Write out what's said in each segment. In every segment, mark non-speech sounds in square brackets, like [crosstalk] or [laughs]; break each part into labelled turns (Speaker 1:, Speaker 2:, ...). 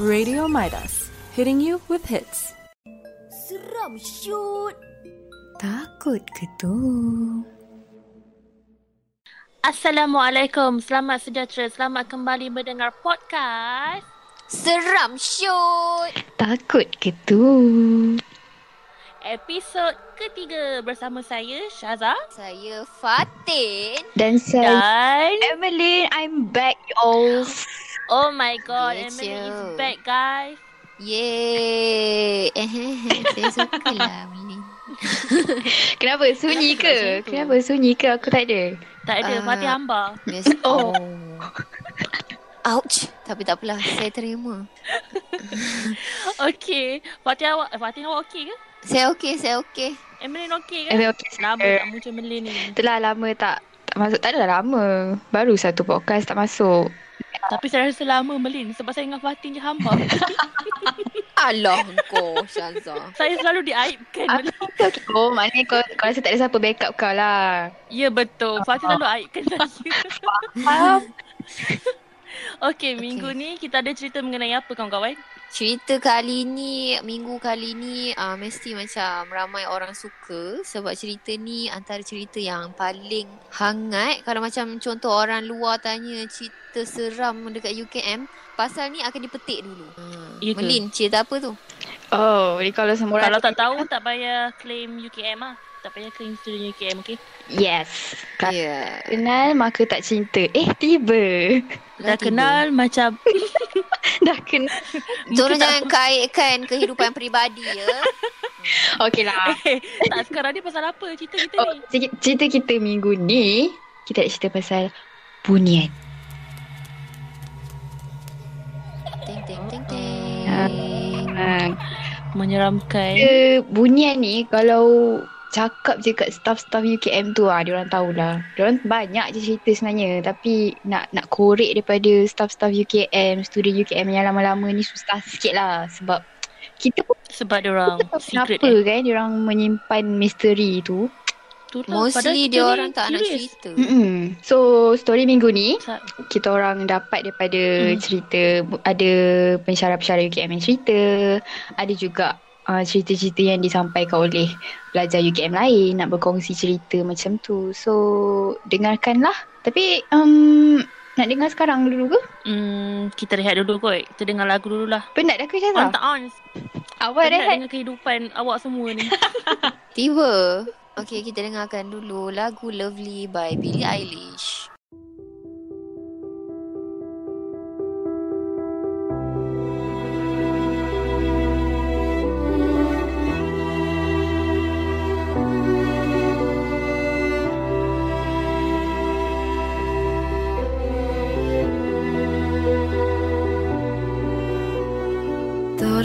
Speaker 1: Radio Midas, hitting you with hits.
Speaker 2: Seram shoot.
Speaker 3: Takut ke tu?
Speaker 4: Assalamualaikum, selamat sejahtera, selamat kembali mendengar podcast.
Speaker 2: Seram shoot.
Speaker 3: Takut ke tu?
Speaker 4: Episod ketiga bersama saya Syaza
Speaker 2: Saya Fatin.
Speaker 3: Dan saya
Speaker 4: dan
Speaker 3: Evelyn, I'm back y'all.
Speaker 4: oh my god,
Speaker 2: Yeah,
Speaker 4: Emily is back guys.
Speaker 2: Yeay. Eh, saya suka lah [laughs] Melin.
Speaker 3: Kenapa sunyi
Speaker 4: Kenapa
Speaker 3: ke? Kenapa sunyi ke? Aku tak ada.
Speaker 4: Tak ada,
Speaker 2: Ah.
Speaker 4: Fatih hamba.
Speaker 2: Biasa. [laughs]
Speaker 3: Oh.
Speaker 2: Ouch. Tapi tak apalah. Saya terima. [laughs]
Speaker 4: Okay, Fatih awak, eh, Fatih awak okay ke?
Speaker 2: Saya okey, saya okey.
Speaker 4: Emily okay ke?
Speaker 3: Eh, okay,
Speaker 4: Lama tak muncul Melin ni.
Speaker 3: Itulah lama tak tak masuk. Tak adalah lama. Baru satu podcast tak masuk.
Speaker 4: Tapi saya rasa lama Melin sebab saya dengan Fatih je hamba. [laughs]
Speaker 2: Alah kau, Syaza.
Speaker 4: saya selalu diaibkan Melin.
Speaker 3: okay, okay. Oh, maknanya kau, kau rasa tak ada siapa backup kau lah.
Speaker 4: Ya betul, Fatih selalu aibkan saya.
Speaker 3: Faham?
Speaker 4: Okay, minggu ni kita ada cerita mengenai apa kawan-kawan?
Speaker 2: Cerita kali ni, minggu kali ni uh, mesti macam ramai orang suka sebab cerita ni antara cerita yang paling hangat. Kalau macam contoh orang luar tanya cerita seram dekat UKM, pasal ni akan dipetik dulu. Hmm.
Speaker 4: Ya?
Speaker 2: Melin, cerita apa tu?
Speaker 3: Oh, jadi kalau semua orang
Speaker 4: Kalau tak tahu tak payah claim UKM ah. Tak payah claim student UKM okay?
Speaker 3: Yes.
Speaker 2: Ya.
Speaker 3: Tak
Speaker 2: Yeah.
Speaker 3: kenal maka tak cinta. Eh, tiba.
Speaker 4: Dah kenal macam [laughs]
Speaker 3: Dah kenal.
Speaker 2: Tolong jangan kaitkan kehidupan peribadi ya. [laughs]
Speaker 3: Okey lah.
Speaker 4: eh, tak sekarang ni pasal apa cerita kita
Speaker 3: Oh,
Speaker 4: ni?
Speaker 3: cerita cerita kita minggu ni, kita nak cerita pasal bunian.
Speaker 2: Ting ting ting
Speaker 3: Ah.
Speaker 2: ting.
Speaker 3: Ha,
Speaker 4: Menyeramkan.
Speaker 3: dia bunian ni kalau cakap je kat staff-staff UKM tu ah dia orang tahulah. Dia orang banyak je cerita sebenarnya tapi nak nak korek daripada staff-staff UKM, student UKM yang lama-lama ni susah sikit lah sebab kita pun
Speaker 4: Sebab dia orang secret
Speaker 3: kenapa
Speaker 4: eh.
Speaker 3: kan dia orang menyimpan misteri tu.
Speaker 4: Tu lah, padahal
Speaker 2: Mostly dia orang tak nak cerita.
Speaker 3: Mm-mm. So story minggu ni kita orang dapat daripada
Speaker 4: Hmm.
Speaker 3: cerita ada pensyarah-pensyarah UKM yang cerita, ada juga uh, cerita-cerita yang disampaikan oleh pelajar UKM lain nak berkongsi cerita macam tu. So dengarkanlah. Tapi um, nak dengar sekarang dulu ke?
Speaker 4: Hmm, kita rehat dulu kot. Kita dengar lagu dulu lah.
Speaker 3: Penat dah ke
Speaker 4: On
Speaker 3: Syazah?
Speaker 4: tak on. Penat
Speaker 3: rehat.
Speaker 4: dengan kehidupan awak semua ni. [laughs]
Speaker 2: Tiba. Okey, kita dengarkan dulu lagu Lovely by Billie Eilish.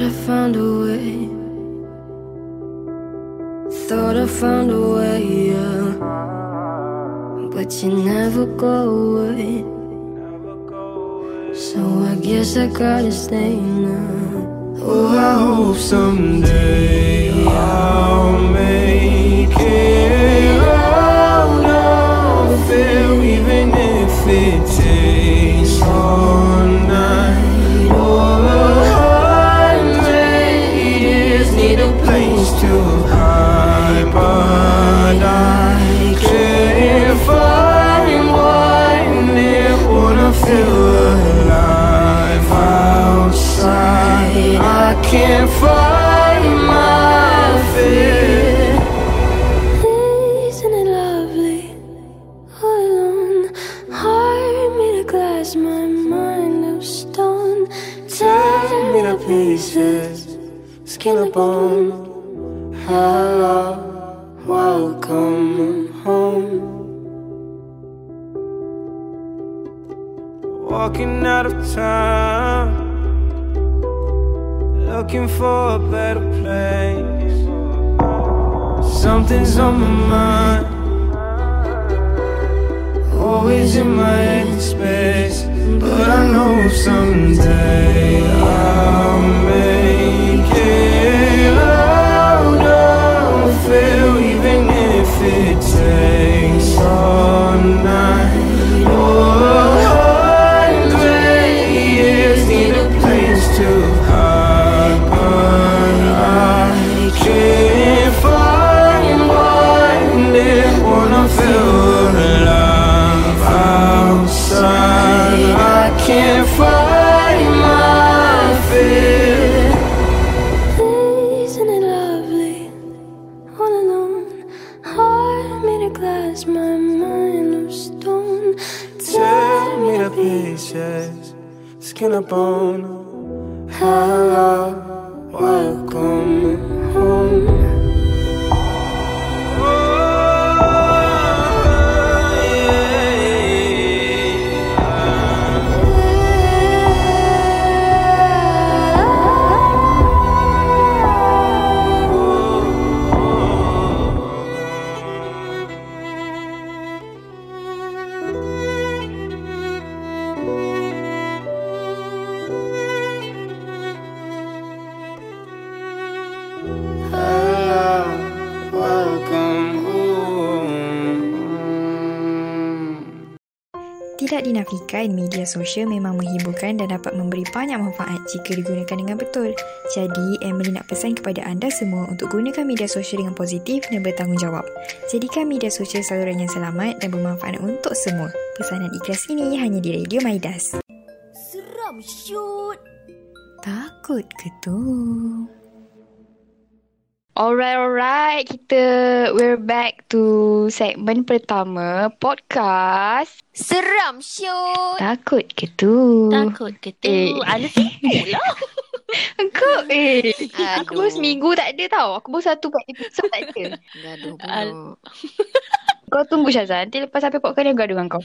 Speaker 5: I found a way. Thought I found a way, yeah. But you never go away. So I guess I gotta stay now.
Speaker 6: Oh, I hope someday I'll make it out of here, even if it Walking out of town, looking for a better place. Something's on my mind, always in my head space. But I know someday I'll make it out of here, even if it takes all night
Speaker 7: dinafikan, media sosial memang menghiburkan dan dapat memberi banyak manfaat jika digunakan dengan betul. Jadi, Emily nak pesan kepada anda semua untuk gunakan media sosial dengan positif dan bertanggungjawab. Jadikan media sosial saluran yang selamat dan bermanfaat untuk semua. Pesanan ikhlas ini hanya di Radio Maidas.
Speaker 8: Seram shoot.
Speaker 7: Takut ke tu?
Speaker 3: Alright, alright. Kita, we're back to segmen pertama podcast.
Speaker 2: Seram shoot.
Speaker 3: Takut ke tu?
Speaker 4: Takut ke tu?
Speaker 3: Eh.
Speaker 4: Ala sibuk lah. [laughs]
Speaker 3: Engkau, eh. Aku baru
Speaker 2: Aduh.
Speaker 3: seminggu tak ada tau. Aku baru satu episode tak ada.
Speaker 2: Gaduh pula. [laughs]
Speaker 3: Kau tunggu Syazan. Nanti lepas sampai podcast ni aku gaduh dengan kau.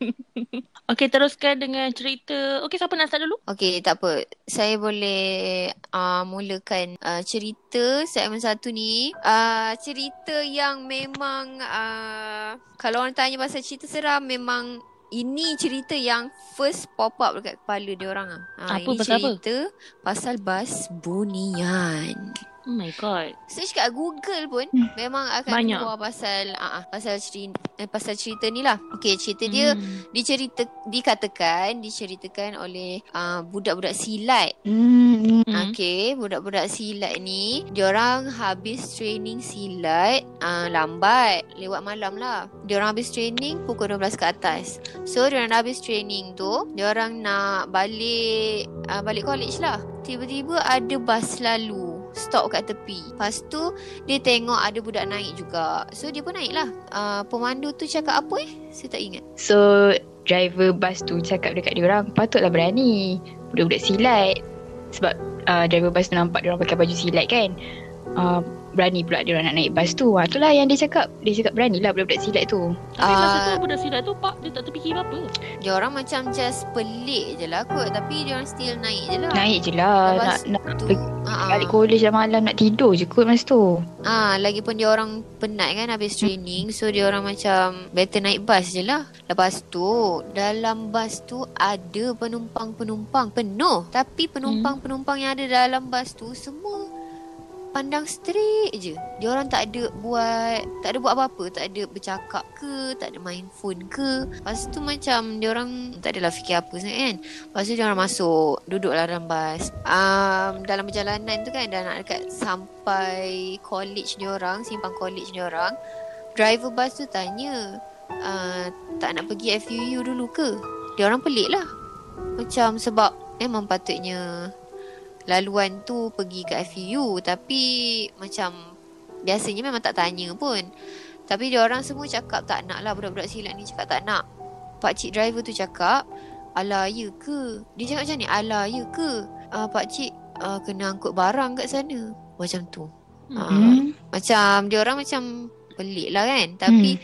Speaker 3: [laughs]
Speaker 4: Okey, teruskan dengan cerita. Okey, siapa nak start dulu?
Speaker 2: Okey, tak apa. Saya boleh uh, mulakan uh, cerita segmen satu ni. Uh, cerita yang memang uh, kalau orang tanya pasal cerita seram memang ini cerita yang first pop up dekat kepala dia orang ah. Uh,
Speaker 4: Apa,
Speaker 2: ini
Speaker 4: pasal apa?
Speaker 2: cerita pasal bas bunian.
Speaker 4: Oh my god.
Speaker 2: Search kat Google pun
Speaker 3: Hmm.
Speaker 2: memang akan
Speaker 4: Banyak.
Speaker 2: keluar pasal uh, uh, pasal cerita eh, pasal cerita ni lah. Okey, cerita dia
Speaker 4: Hmm.
Speaker 2: dicerita dikatakan diceritakan oleh uh, budak-budak silat.
Speaker 3: Hmm.
Speaker 4: Hmm.
Speaker 2: Okey, budak-budak silat ni diorang habis training silat uh, lambat, lewat malam lah. Diorang habis training pukul 12 ke atas. So diorang dah habis training tu, diorang nak balik uh, balik college lah. Tiba-tiba ada bas lalu stop kat tepi. Lepas tu dia tengok ada budak naik juga. So dia pun naik lah. Uh, pemandu tu cakap apa eh? Saya tak ingat.
Speaker 3: So, driver bas tu cakap dekat dia orang, patutlah berani. Budak-budak silat. Sebab uh, driver bas tu nampak dia orang pakai baju silat kan. Uh, berani pula dia orang nak naik bas tu. Ha, itulah yang dia cakap. Dia cakap beranilah budak-budak silat tu.
Speaker 4: Tapi masa
Speaker 2: Ah.
Speaker 4: tu budak silat tu pak dia tak terfikir apa-apa.
Speaker 2: Dia orang macam just pelik je lah kot. Tapi dia orang still naik je lah.
Speaker 3: Naik je lah. Nak,
Speaker 2: Lepas
Speaker 3: nak
Speaker 2: tu.
Speaker 3: pergi
Speaker 2: Ah,
Speaker 3: balik college dah malam nak tidur je kot masa tu.
Speaker 2: Ah, lagipun dia orang penat kan habis training. So dia orang macam better naik bas je lah. Lepas tu dalam bas tu ada penumpang-penumpang penuh. Tapi penumpang-penumpang yang ada dalam bas tu semua pandang straight je. Dia orang tak ada buat tak ada buat apa-apa, tak ada bercakap ke, tak ada main phone ke. Lepas tu macam dia orang tak adalah fikir apa sangat kan. Lepas tu dia orang masuk, duduklah dalam bas. Um, dalam perjalanan tu kan dah nak dekat sampai college dia orang, simpang college dia orang. Driver bas tu tanya, uh, tak nak pergi FUU dulu ke? Dia orang pelik lah. Macam sebab memang patutnya laluan tu pergi ke FUU tapi macam biasanya memang tak tanya pun. Tapi dia orang semua cakap tak nak lah budak-budak silat ni cakap tak nak. Pak cik driver tu cakap, "Alah ya ke?" Dia cakap macam ni, "Alah ya ke? Uh, pak cik uh, kena angkut barang kat sana." Macam tu. Ah,
Speaker 3: Hmm.
Speaker 2: Macam dia orang macam pelik lah kan. Tapi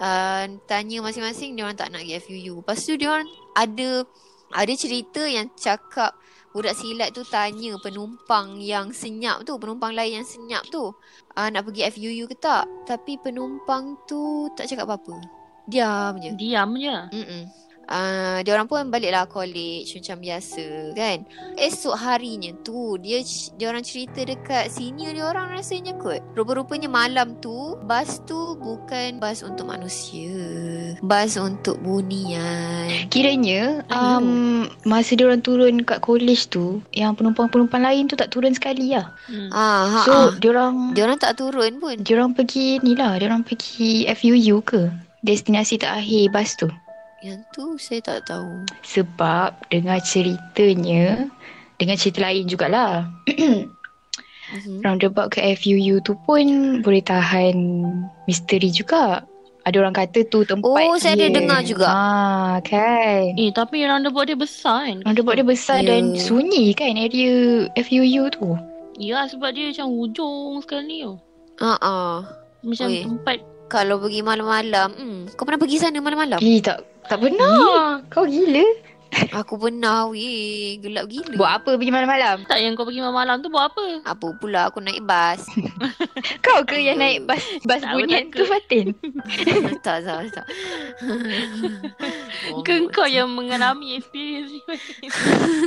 Speaker 2: uh, tanya masing-masing dia orang tak nak pergi FUU. Lepas tu dia orang ada ada cerita yang cakap budak silat tu tanya penumpang yang senyap tu, penumpang lain yang senyap tu, uh, nak pergi FUU ke tak? Tapi penumpang tu tak cakap apa-apa. Diam je.
Speaker 4: Diam je.
Speaker 2: Mm-mm. Uh, dia orang pun baliklah college macam biasa kan. Esok harinya tu dia dia orang cerita dekat senior dia orang rasanya kot. Rupa-rupanya malam tu bas tu bukan bas untuk manusia. Bas untuk bunian.
Speaker 3: Kiranya um, masa dia orang turun kat college tu, yang penumpang-penumpang lain tu tak turun sekali lah.
Speaker 4: Hmm.
Speaker 2: Ah, ha,
Speaker 3: So,
Speaker 2: ah.
Speaker 3: dia orang
Speaker 2: dia orang tak turun pun.
Speaker 3: dia orang pergi ni lah, dia orang pergi FUU ke? Destinasi terakhir bas tu.
Speaker 2: Yang tu saya tak tahu.
Speaker 3: Sebab dengar ceritanya, dengar cerita lain jugalah.
Speaker 2: Mhm.
Speaker 3: Roundabout ke FUU tu pun boleh tahan misteri juga. Ada orang kata tu tempat
Speaker 2: Oh, saya ada
Speaker 3: dia.
Speaker 2: dengar juga.
Speaker 3: Ah, kan.
Speaker 4: Eh tapi roundabout dia besar kan.
Speaker 3: Roundabout dia besar
Speaker 2: Ya.
Speaker 3: dan sunyi kan area FUU tu.
Speaker 4: Ya sebab dia macam hujung sekali tau.
Speaker 2: Ah, ah.
Speaker 4: Macam
Speaker 2: Oi.
Speaker 4: tempat
Speaker 2: Kalau pergi malam-malam, hmm, kau pernah pergi sana malam-malam?
Speaker 3: Eh, tak tak pernah. Kau gila.
Speaker 2: Aku pernah, weh. Gelap gila.
Speaker 3: Buat apa pergi malam-malam?
Speaker 4: tak yang kau pergi malam tu buat apa?
Speaker 2: Apa pula aku naik bas. [laughs]
Speaker 3: Kau ke yang naik bas bas
Speaker 4: Tak,
Speaker 3: bunyian tu Fatin? [laughs]
Speaker 2: tak, tak, tak. Oh, [laughs]
Speaker 4: Ke kau yang mengalami experience ni.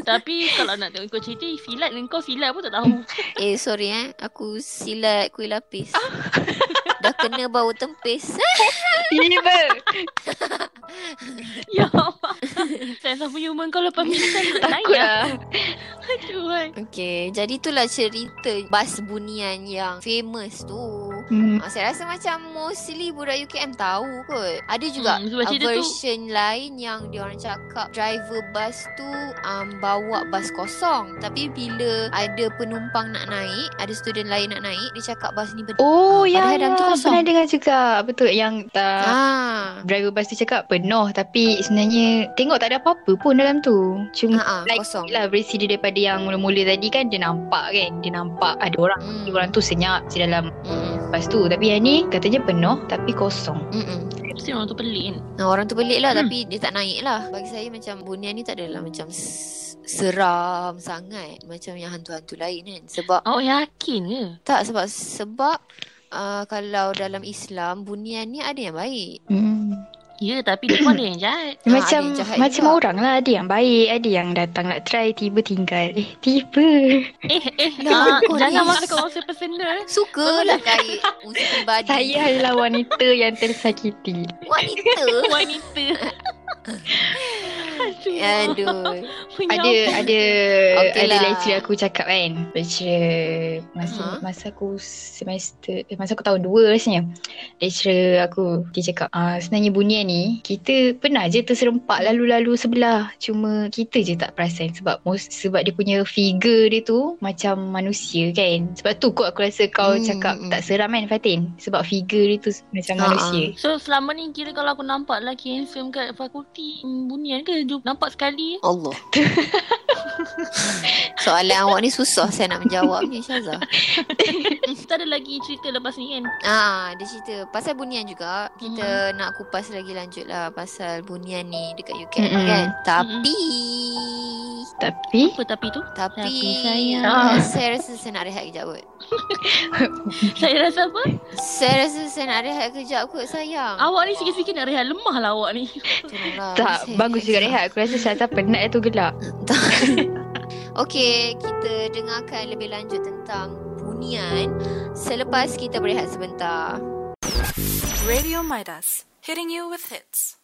Speaker 4: Tapi kalau nak tengok kau cerita silat kau silat pun tak tahu.
Speaker 2: Eh, sorry eh. Aku silat kuih lapis. Dah kena bau tempis. [laughs]
Speaker 3: Tiba. [laughs]
Speaker 4: ya Allah. Sense of human kau lepas tak naik
Speaker 3: Takut
Speaker 4: lah.
Speaker 3: lah.
Speaker 4: Aduh.
Speaker 2: Okay, jadi itulah cerita bas bunian yang famous tu.
Speaker 3: Hmm.
Speaker 2: Ah, saya rasa macam mostly budak UKM tahu kot. Ada juga Hmm,
Speaker 4: cerita tu-
Speaker 2: version lain yang dia orang cakap driver bas tu um, bawa bas kosong. Tapi bila ada penumpang nak naik, ada student lain nak naik, dia cakap bas ni penuh.
Speaker 3: Oh,
Speaker 2: Ah,
Speaker 3: ya,
Speaker 2: padahal dalam tu kosong.
Speaker 3: Pernah dengar juga. Betul. Yang tak...
Speaker 2: Ah.
Speaker 3: Driver bas tu cakap penuh tapi sebenarnya tengok tak ada apa-apa pun dalam tu. Cuma
Speaker 2: Ha ah,
Speaker 3: like
Speaker 2: kosong.
Speaker 3: lah versi dia daripada yang mula-mula tadi kan dia nampak kan. Dia nampak ada orang.
Speaker 2: Hmm.
Speaker 3: Orang tu senyap di dalam
Speaker 2: Mm.
Speaker 3: bas tu. Tapi yang ni katanya penuh tapi kosong.
Speaker 2: Mm-mm.
Speaker 4: Mesti orang tu pelik kan.
Speaker 2: Nah, orang tu pelik lah
Speaker 4: Hmm.
Speaker 2: tapi dia tak naik lah. Bagi saya macam bunian ni tak adalah macam seram sangat macam yang hantu-hantu lain kan. Sebab
Speaker 4: Awak yakin ke?
Speaker 2: tak sebab sebab uh, kalau dalam Islam bunian ni ada yang baik.
Speaker 3: Hmm.
Speaker 4: Ya tapi dia pun ada yang jahat.
Speaker 2: Ah,
Speaker 3: Macam
Speaker 2: yang jahat
Speaker 3: macam
Speaker 2: juga.
Speaker 3: orang lah ada yang baik, ada yang datang nak try tiba tinggal. Eh, tiba.
Speaker 4: Eh eh
Speaker 2: Lah,
Speaker 4: ah,
Speaker 2: kau
Speaker 4: jangan
Speaker 2: ni.
Speaker 4: masuk ke unsur personal.
Speaker 2: Suka lah kait unsur pribadi.
Speaker 3: Saya adalah wanita yang tersakiti.
Speaker 2: wanita.
Speaker 4: Wanita. Aduh.
Speaker 2: Aduh.
Speaker 3: Ada ada
Speaker 2: Okey
Speaker 3: ada
Speaker 2: lah.
Speaker 3: lecturer aku cakap kan. Lecturer masa
Speaker 2: Aha.
Speaker 3: masa aku semester eh, masa aku tahun 2 rasanya. Lecturer aku dia cakap ah sebenarnya bunian ni kita pernah je terserempak lalu-lalu sebelah. Cuma kita je tak perasan sebab most, sebab dia punya figure dia tu macam manusia kan. Sebab tu kot aku rasa kau
Speaker 2: Hmm,
Speaker 3: cakap
Speaker 2: hmm.
Speaker 3: tak seram kan Fatin. Sebab figure dia tu macam
Speaker 2: Ha,
Speaker 3: manusia.
Speaker 4: So selama ni kira kalau aku nampak lelaki handsome kat fakulti hmm, bunian ke nampak sekali
Speaker 2: Allah. [laughs] Soalan awak ni susah saya nak menjawabnya Syazah. [laughs]
Speaker 4: Kita ada lagi cerita lepas ni kan
Speaker 2: Ah, dia cerita pasal bunian juga. Kita
Speaker 3: Hmm.
Speaker 2: nak kupas lagi lanjut lah pasal bunian ni dekat UKM
Speaker 3: Mm-mm.
Speaker 2: kan. Tapi
Speaker 3: Tapi
Speaker 4: Apa tapi tu?
Speaker 2: tapi
Speaker 4: Tapi sayang.
Speaker 2: Ah, [laughs] saya rasa saya nak rehat kejap kot. [laughs]
Speaker 4: Saya rasa apa?
Speaker 2: Saya rasa saya nak rehat kejap kot sayang.
Speaker 4: Awak ni sikit-sikit nak rehat lemah lah awak ni [laughs]
Speaker 2: Tolonglah.
Speaker 3: tak
Speaker 2: saya-
Speaker 3: bagus juga rehat. Aku rasa Syazah penat tu gelap.
Speaker 2: Tak. Okey, kita dengarkan lebih lanjut tentang bunian selepas kita berehat sebentar.
Speaker 1: Radio Midas, hitting you with hits.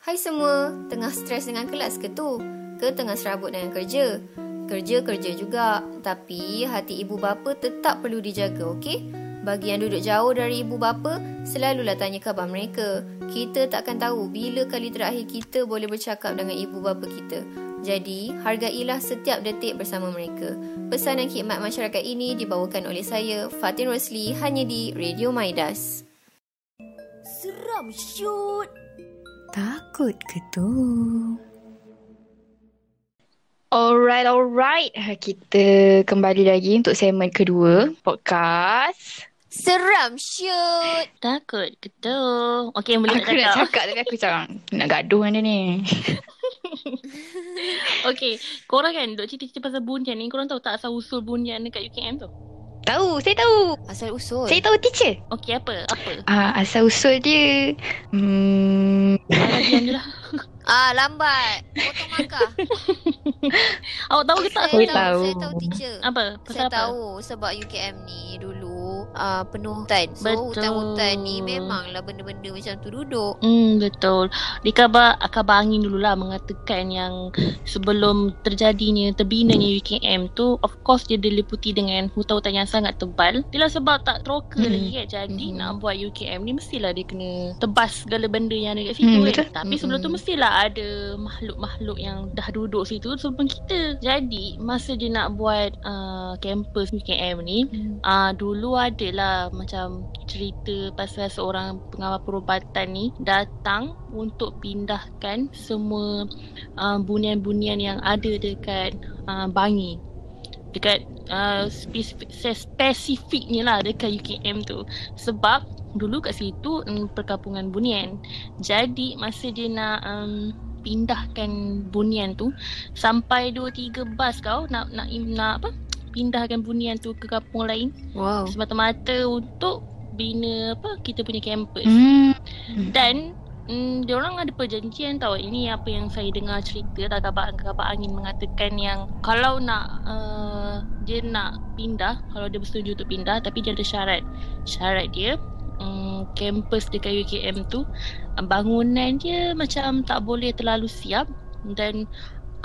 Speaker 2: Hai semua, tengah stres dengan kelas ke tu? Ke tengah serabut dengan kerja? Kerja-kerja juga, tapi hati ibu bapa tetap perlu dijaga, okey? Bagi yang duduk jauh dari ibu bapa, selalulah tanya khabar mereka. Kita takkan tahu bila kali terakhir kita boleh bercakap dengan ibu bapa kita. Jadi, hargailah setiap detik bersama mereka. Pesanan khidmat masyarakat ini dibawakan oleh saya, Fatin Rosli, hanya di Radio Maidas.
Speaker 8: Seram shoot.
Speaker 7: Takut ke tu?
Speaker 3: Alright, alright. Kita kembali lagi untuk segmen kedua podcast.
Speaker 2: Seram shoot!
Speaker 4: Takut ke tu Okay boleh
Speaker 3: Aku nak cakap tapi aku cakap nak gaduh dengan dia ni. [laughs]
Speaker 4: Okay Korang kan duk cerita-cerita pasal bunian ni Korang tahu tak asal usul bunian dekat UKM tu?
Speaker 3: Tahu, saya tahu.
Speaker 2: Asal usul.
Speaker 3: Saya tahu teacher.
Speaker 4: Okay apa? Apa?
Speaker 3: Ah, asal usul dia hmm,
Speaker 4: Alah diam je lah [laughs]
Speaker 2: Ah, lambat. Potong markah. [laughs]
Speaker 4: Awak tahu ke tak?
Speaker 2: saya
Speaker 3: Saya
Speaker 2: tahu,
Speaker 3: tahu.
Speaker 2: saya tahu teacher.
Speaker 4: Apa? Pasal
Speaker 2: Saya
Speaker 4: apa?
Speaker 2: tahu sebab UKM ni dulu uh, penuh hutan. So
Speaker 4: Betul.
Speaker 2: hutan-hutan ni memanglah benda-benda macam tu duduk.
Speaker 4: Hmm, betul. Di khabar, khabar angin dululah mengatakan yang sebelum terjadinya terbinanya UKM tu of course dia diliputi dengan hutan-hutan yang sangat tebal. Itulah sebab tak teroka
Speaker 3: Hmm.
Speaker 4: lagi kan. Jadi
Speaker 2: Mhm.
Speaker 4: nak buat UKM ni mestilah dia kena tebas segala benda yang ada kat situ
Speaker 3: Hmm,
Speaker 4: kan.
Speaker 3: betul.
Speaker 4: Tapi sebelum tu
Speaker 2: Mhm.
Speaker 4: mestilah ada makhluk-makhluk yang dah duduk situ sebelum kita. Jadi masa dia nak buat uh, kampus UKM ni
Speaker 2: Hmm.
Speaker 4: Uh, dulu adalah macam cerita pasal seorang pengawal perubatan ni datang untuk pindahkan semua uh, bunian-bunian yang ada dekat uh, Bangi. Dekat uh, spesifik, spesifiknya lah dekat UKM tu. Sebab dulu kat situ um, perkampungan bunian. Jadi masa dia nak um, pindahkan bunian tu sampai 2 3 bas kau nak nak nak apa? Pindahkan bunian tu ke kampung lain
Speaker 2: Wow.
Speaker 4: semata-mata untuk bina apa kita punya kampus.
Speaker 3: Hmm.
Speaker 4: Dan mm, dia orang ada perjanjian tau. Ini apa yang saya dengar cerita tak kabar-kabar angin mengatakan yang kalau nak uh, dia nak pindah, kalau dia bersetuju untuk pindah tapi dia ada syarat. Syarat dia um, kampus dekat UKM tu bangunan dia macam tak boleh terlalu siap dan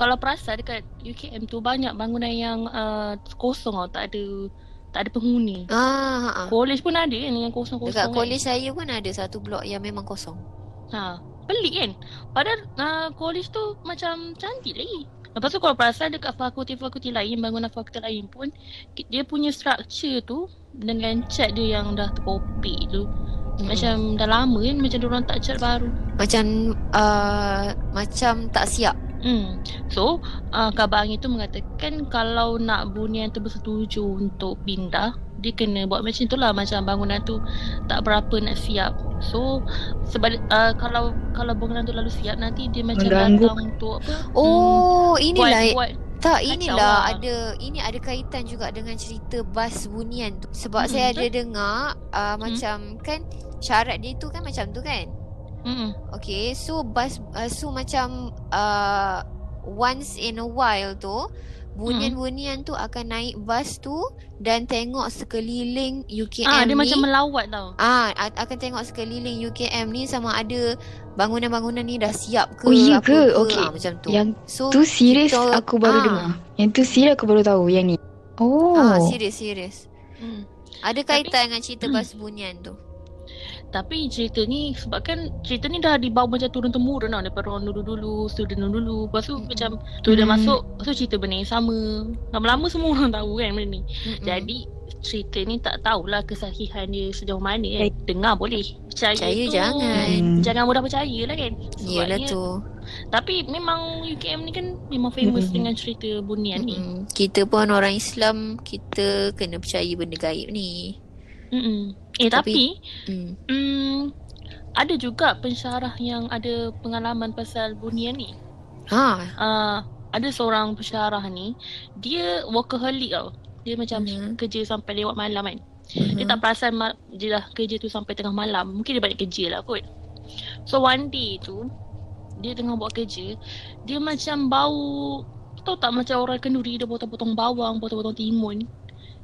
Speaker 4: kalau perasan dekat UKM tu banyak bangunan yang uh, kosong tau, tak ada tak ada penghuni.
Speaker 2: Ah, ha, ha.
Speaker 4: College pun ada kan yang kosong-kosong
Speaker 2: Dekat
Speaker 4: kan.
Speaker 2: college saya pun ada satu blok yang memang kosong.
Speaker 4: Ha, pelik kan? Padahal uh, college tu macam cantik lagi. Lepas tu kalau perasan dekat fakulti-fakulti lain, bangunan fakulti lain pun dia punya structure tu dengan cat dia yang dah terkopik tu.
Speaker 2: Mm-mm.
Speaker 4: Macam dah lama kan macam dia orang tak cat baru.
Speaker 2: Macam uh, macam tak siap.
Speaker 4: Hmm. So, uh, khabar angin tu mengatakan kalau nak bunian tu bersetuju untuk pindah, dia kena buat macam tu lah macam bangunan tu tak berapa nak siap. So, sebab uh, kalau kalau bangunan tu lalu siap nanti dia macam
Speaker 3: Mengganggu.
Speaker 4: datang untuk apa?
Speaker 2: Oh,
Speaker 4: buat,
Speaker 2: inilah
Speaker 4: buat
Speaker 2: tak
Speaker 4: kacau
Speaker 2: inilah
Speaker 4: lah.
Speaker 2: ada ini ada kaitan juga dengan cerita bas bunian tu. Sebab
Speaker 4: Mm-mm,
Speaker 2: saya ada
Speaker 4: betul.
Speaker 2: dengar uh, macam kan syarat dia tu kan macam tu kan.
Speaker 4: Mm-mm.
Speaker 2: Okay, so bas uh, so macam uh, once in a while tu bunian-bunian tu akan naik bas tu dan tengok sekeliling UKM
Speaker 4: Ah, dia
Speaker 2: ni.
Speaker 4: macam melawat tau.
Speaker 2: Ah, a- akan tengok sekeliling UKM ni sama ada bangunan-bangunan ni dah siap ke
Speaker 3: Oh, iya
Speaker 2: apa
Speaker 3: ke?
Speaker 2: ke
Speaker 3: Okey.
Speaker 2: ah, macam tu.
Speaker 3: Yang
Speaker 2: so
Speaker 3: tu serius
Speaker 2: kita-
Speaker 3: aku baru
Speaker 2: ah,
Speaker 3: dengar. Yang tu serius aku baru tahu yang ni. Oh.
Speaker 2: Ah, serius serius.
Speaker 4: Hmm.
Speaker 2: Ada kaitan dengan cerita bas bunian tu.
Speaker 4: Tapi cerita ni sebab kan cerita ni dah dibawa macam turun temurun tau daripada orang dulu-dulu, student dulu. Lepas tu
Speaker 2: Mm-mm.
Speaker 4: macam tu dia
Speaker 3: Hmm.
Speaker 4: masuk, lepas tu cerita benda yang sama. Lama-lama semua orang [laughs] tahu kan benda ni.
Speaker 2: Mm-mm.
Speaker 4: Jadi cerita ni tak tahulah kesahihan dia sejauh mana kan. Dengar boleh. Percaya,
Speaker 2: Percaya
Speaker 4: tu
Speaker 2: jangan.
Speaker 3: Hmm.
Speaker 4: Jangan mudah percaya lah kan.
Speaker 2: Yelah
Speaker 4: Sebabnya-
Speaker 2: tu.
Speaker 4: Tapi memang UKM ni kan memang famous
Speaker 3: Mm-mm.
Speaker 4: dengan cerita bunian ni.
Speaker 2: Mm-mm. Kita pun orang Islam, kita kena percaya benda gaib ni.
Speaker 4: Mm-mm. Eh tapi,
Speaker 2: Tapi- Hmm.
Speaker 4: hmm, ada juga pensyarah yang ada pengalaman pasal bunian ni.
Speaker 2: Ha,
Speaker 4: uh, ada seorang pensyarah ni dia workaholic tau. Dia macam
Speaker 2: Mhm.
Speaker 4: kerja sampai lewat malam kan. Dia tak perasan ma- dia dah kerja tu sampai tengah malam. Mungkin dia banyak kerja lah kot. So one day tu dia tengah buat kerja dia macam bau tahu tak macam orang kenduri dia potong-potong bawang potong-potong timun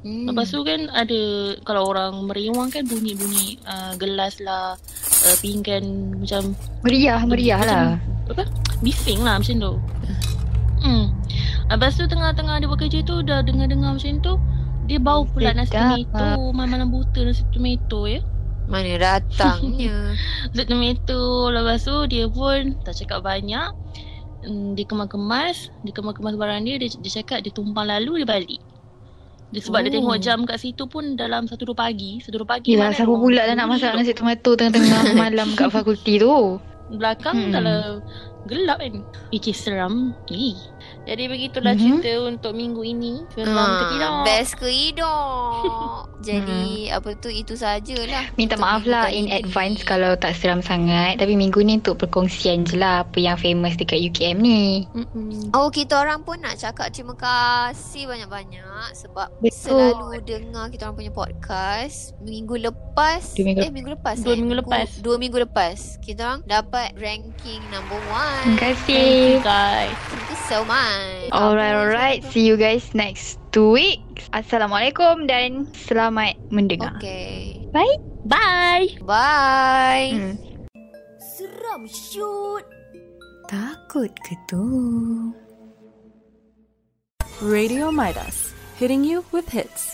Speaker 2: Hmm.
Speaker 4: Lepas tu kan ada kalau orang meriwang kan bunyi-bunyi uh, gelas lah, uh, pinggan macam
Speaker 3: Meriah, meriah
Speaker 4: macam,
Speaker 3: lah.
Speaker 4: Apa? Bising lah macam tu. Hmm. Lepas tu tengah-tengah dia bekerja tu dah dengar-dengar macam tu, dia bau pula nasi tomato, malam buta nasi tomato ya.
Speaker 2: Mana datangnya? [laughs]
Speaker 4: Nasi tomato lepas tu dia pun tak cakap banyak. Hmm, dia kemas-kemas, dia kemas-kemas barang dia, dia, dia cakap dia tumpang lalu dia balik. Dia sebab dia
Speaker 2: Oh.
Speaker 4: tengok jam kat situ pun dalam 1 2 pagi, 1 2 pagi
Speaker 3: Yelah, siapa
Speaker 4: ada
Speaker 3: pula lah nak masak nasi tomato tengah-tengah [laughs] malam kat fakulti tu.
Speaker 4: Belakang
Speaker 3: Hmm.
Speaker 4: dalam gelap kan. Is seram. Eh. Jadi begitulah
Speaker 3: Mhm.
Speaker 4: cerita untuk minggu ini. Tidak?
Speaker 2: Ah, Best ke tidak? [laughs] Jadi apa tu itu sajalah.
Speaker 3: Minta maaf lah in
Speaker 2: ni.
Speaker 3: advance kalau tak seram sangat. Tapi minggu ni untuk perkongsian je lah apa yang famous dekat UKM ni.
Speaker 4: Mm-mm.
Speaker 2: Oh kita orang pun nak cakap terima kasih banyak-banyak sebab
Speaker 3: Betul.
Speaker 2: selalu dengar kita orang punya podcast minggu lepas
Speaker 3: Dua minggu
Speaker 2: eh minggu lepas
Speaker 4: Dua
Speaker 2: eh?
Speaker 4: minggu lepas.
Speaker 2: dua minggu lepas kita orang dapat ranking number one
Speaker 3: Terima
Speaker 4: Thank
Speaker 3: kasih.
Speaker 4: you guys.
Speaker 2: thank you so much
Speaker 3: Alright,
Speaker 2: Apa
Speaker 3: alright.
Speaker 2: tu?
Speaker 3: See you guys next week. Assalamualaikum dan selamat mendengar.
Speaker 2: okay
Speaker 3: Bye.
Speaker 4: Bye.
Speaker 2: bye
Speaker 3: Hmm.
Speaker 8: Seram shoot.
Speaker 7: Takut ke tu?
Speaker 1: Radio Midas, hitting you with hits.